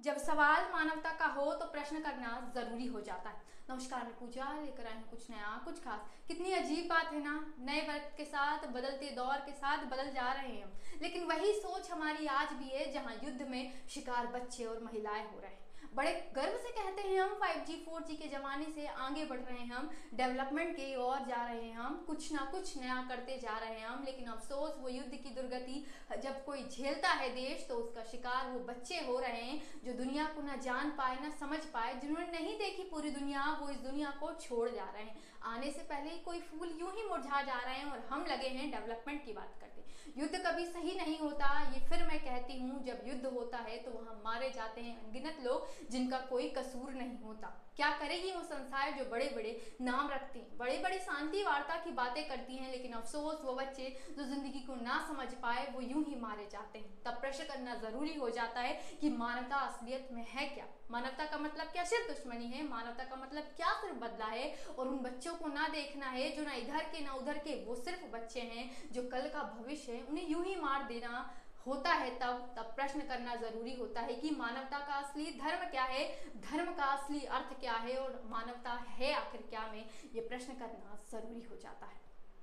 जब सवाल मानवता का हो तो प्रश्न करना ज़रूरी हो जाता है। नमस्कार, मैं पूजा, लेकर आई हूँ कुछ नया, कुछ खास। कितनी अजीब बात है ना, नए वक्त के साथ, बदलते दौर के साथ बदल जा रहे हैं लेकिन वही सोच हमारी आज भी है, जहाँ युद्ध में शिकार बच्चे और महिलाएँ हो रहे हैं। बड़े गर्व से कहते हैं हम 5G 4G के ज़माने से आगे बढ़ रहे हैं हम डेवलपमेंट की ओर जा रहे हैं हम, कुछ ना कुछ नया करते जा रहे हैं हम, लेकिन अफसोस, वो युद्ध की दुर्गति, जब कोई झेलता है देश तो उसका शिकार वो बच्चे हो रहे हैं, जो दुनिया को ना जान पाए, ना समझ पाए, जिन्होंने नहीं देखी पूरी दुनिया, वो इस दुनिया को छोड़ जा रहे हैं। आने से पहले ही कोई फूल यूँ ही मुरझा जा रहे हैं, और हम लगे हैं डेवलपमेंट की बात करते। युद्ध कभी सही नहीं होता, ये कहती हूँ, जब युद्ध होता है तो वहाँ मारे जाते हैं अनगिनत लोग जिनका कोई कसूर नहीं होता। क्या करेगी वो संसार जो बड़े बड़े नाम रखती हैं। बड़े बड़े शांति वार्ता की बातें करती हैं, लेकिन अफसोस वो बच्चे जो ज़िंदगी को ना समझ पाए, वो यूँ ही मारे जाते हैं। तब प्रश्न करना ज़रूरी हो जाता है कि मानवता असलियत में है क्या? मानवता का मतलब क्या? सिर्फ़ दुश्मनी है। मानवता का मतलब क्या सिर्फ़ बदला है? और उन बच्चों को ना देखना है जो ना इधर के ना उधर के, वो सिर्फ़ बच्चे हैं जो कल का भविष्य है, उन्हें यूँ ही मार देना होता है तब तब प्रश्न करना ज़रूरी होता है कि मानवता का असली धर्म क्या है? धर्म का असली अर्थ क्या है? और मानवता है आखिर क्या में? ये प्रश्न करना ज़रूरी हो जाता है।